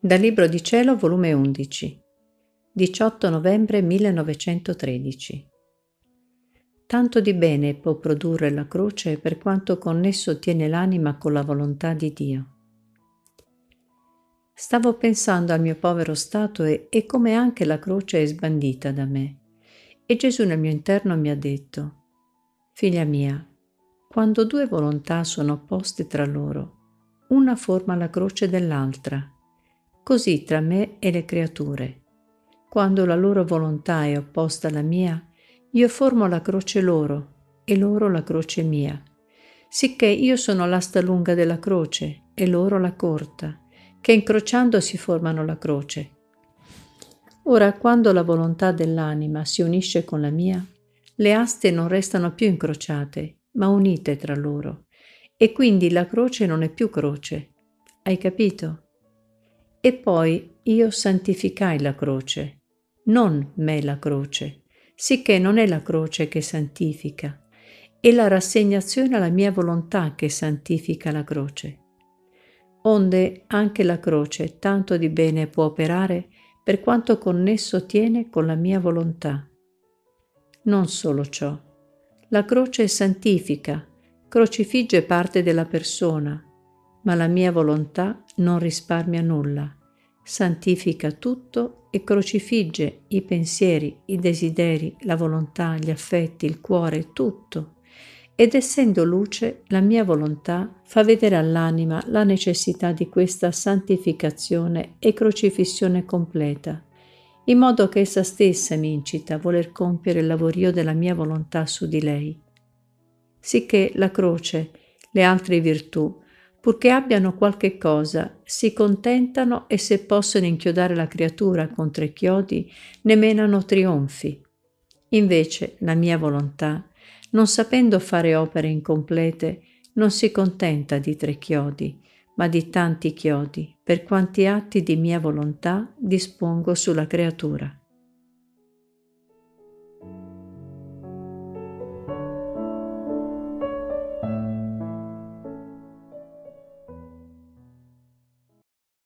Dal Libro di Cielo, volume 11, 18 novembre 1913. Tanto di bene può produrre la croce per quanto connesso tiene l'anima con la volontà di Dio. Stavo pensando al mio povero stato e, e come anche la croce è sbandita da me. E Gesù nel mio interno mi ha detto, Figlia mia, quando due volontà sono opposte tra loro, una forma la croce dell'altra così tra me e le creature. Quando la loro volontà è opposta alla mia, io formo la croce loro e loro la croce mia, sicché io sono l'asta lunga della croce e loro la corta, che incrociando si formano la croce. Ora, quando la volontà dell'anima si unisce con la mia, le aste non restano più incrociate, ma unite tra loro, e quindi la croce non è più croce. Hai capito? E poi io santificai la croce, non me la croce, sicché non è la croce che santifica, è la rassegnazione alla mia volontà che santifica la croce. Onde anche la croce tanto di bene può operare per quanto connesso tiene con la mia volontà. Non solo ciò, la croce santifica, crocifigge parte della persona, ma la mia volontà non risparmia nulla, santifica tutto e crocifigge i pensieri, i desideri, la volontà, gli affetti, il cuore, tutto. Ed essendo luce, la mia volontà fa vedere all'anima la necessità di questa santificazione e crocifissione completa, in modo che essa stessa mi incita a voler compiere il lavorio della mia volontà su di lei. Sicché la croce, le altre virtù, purché abbiano qualche cosa, si contentano e se possono inchiodare la creatura con tre chiodi, ne menano trionfi. Invece la mia volontà, non sapendo fare opere incomplete, non si contenta di tre chiodi, ma di tanti chiodi, per quanti atti di mia volontà dispongo sulla creatura.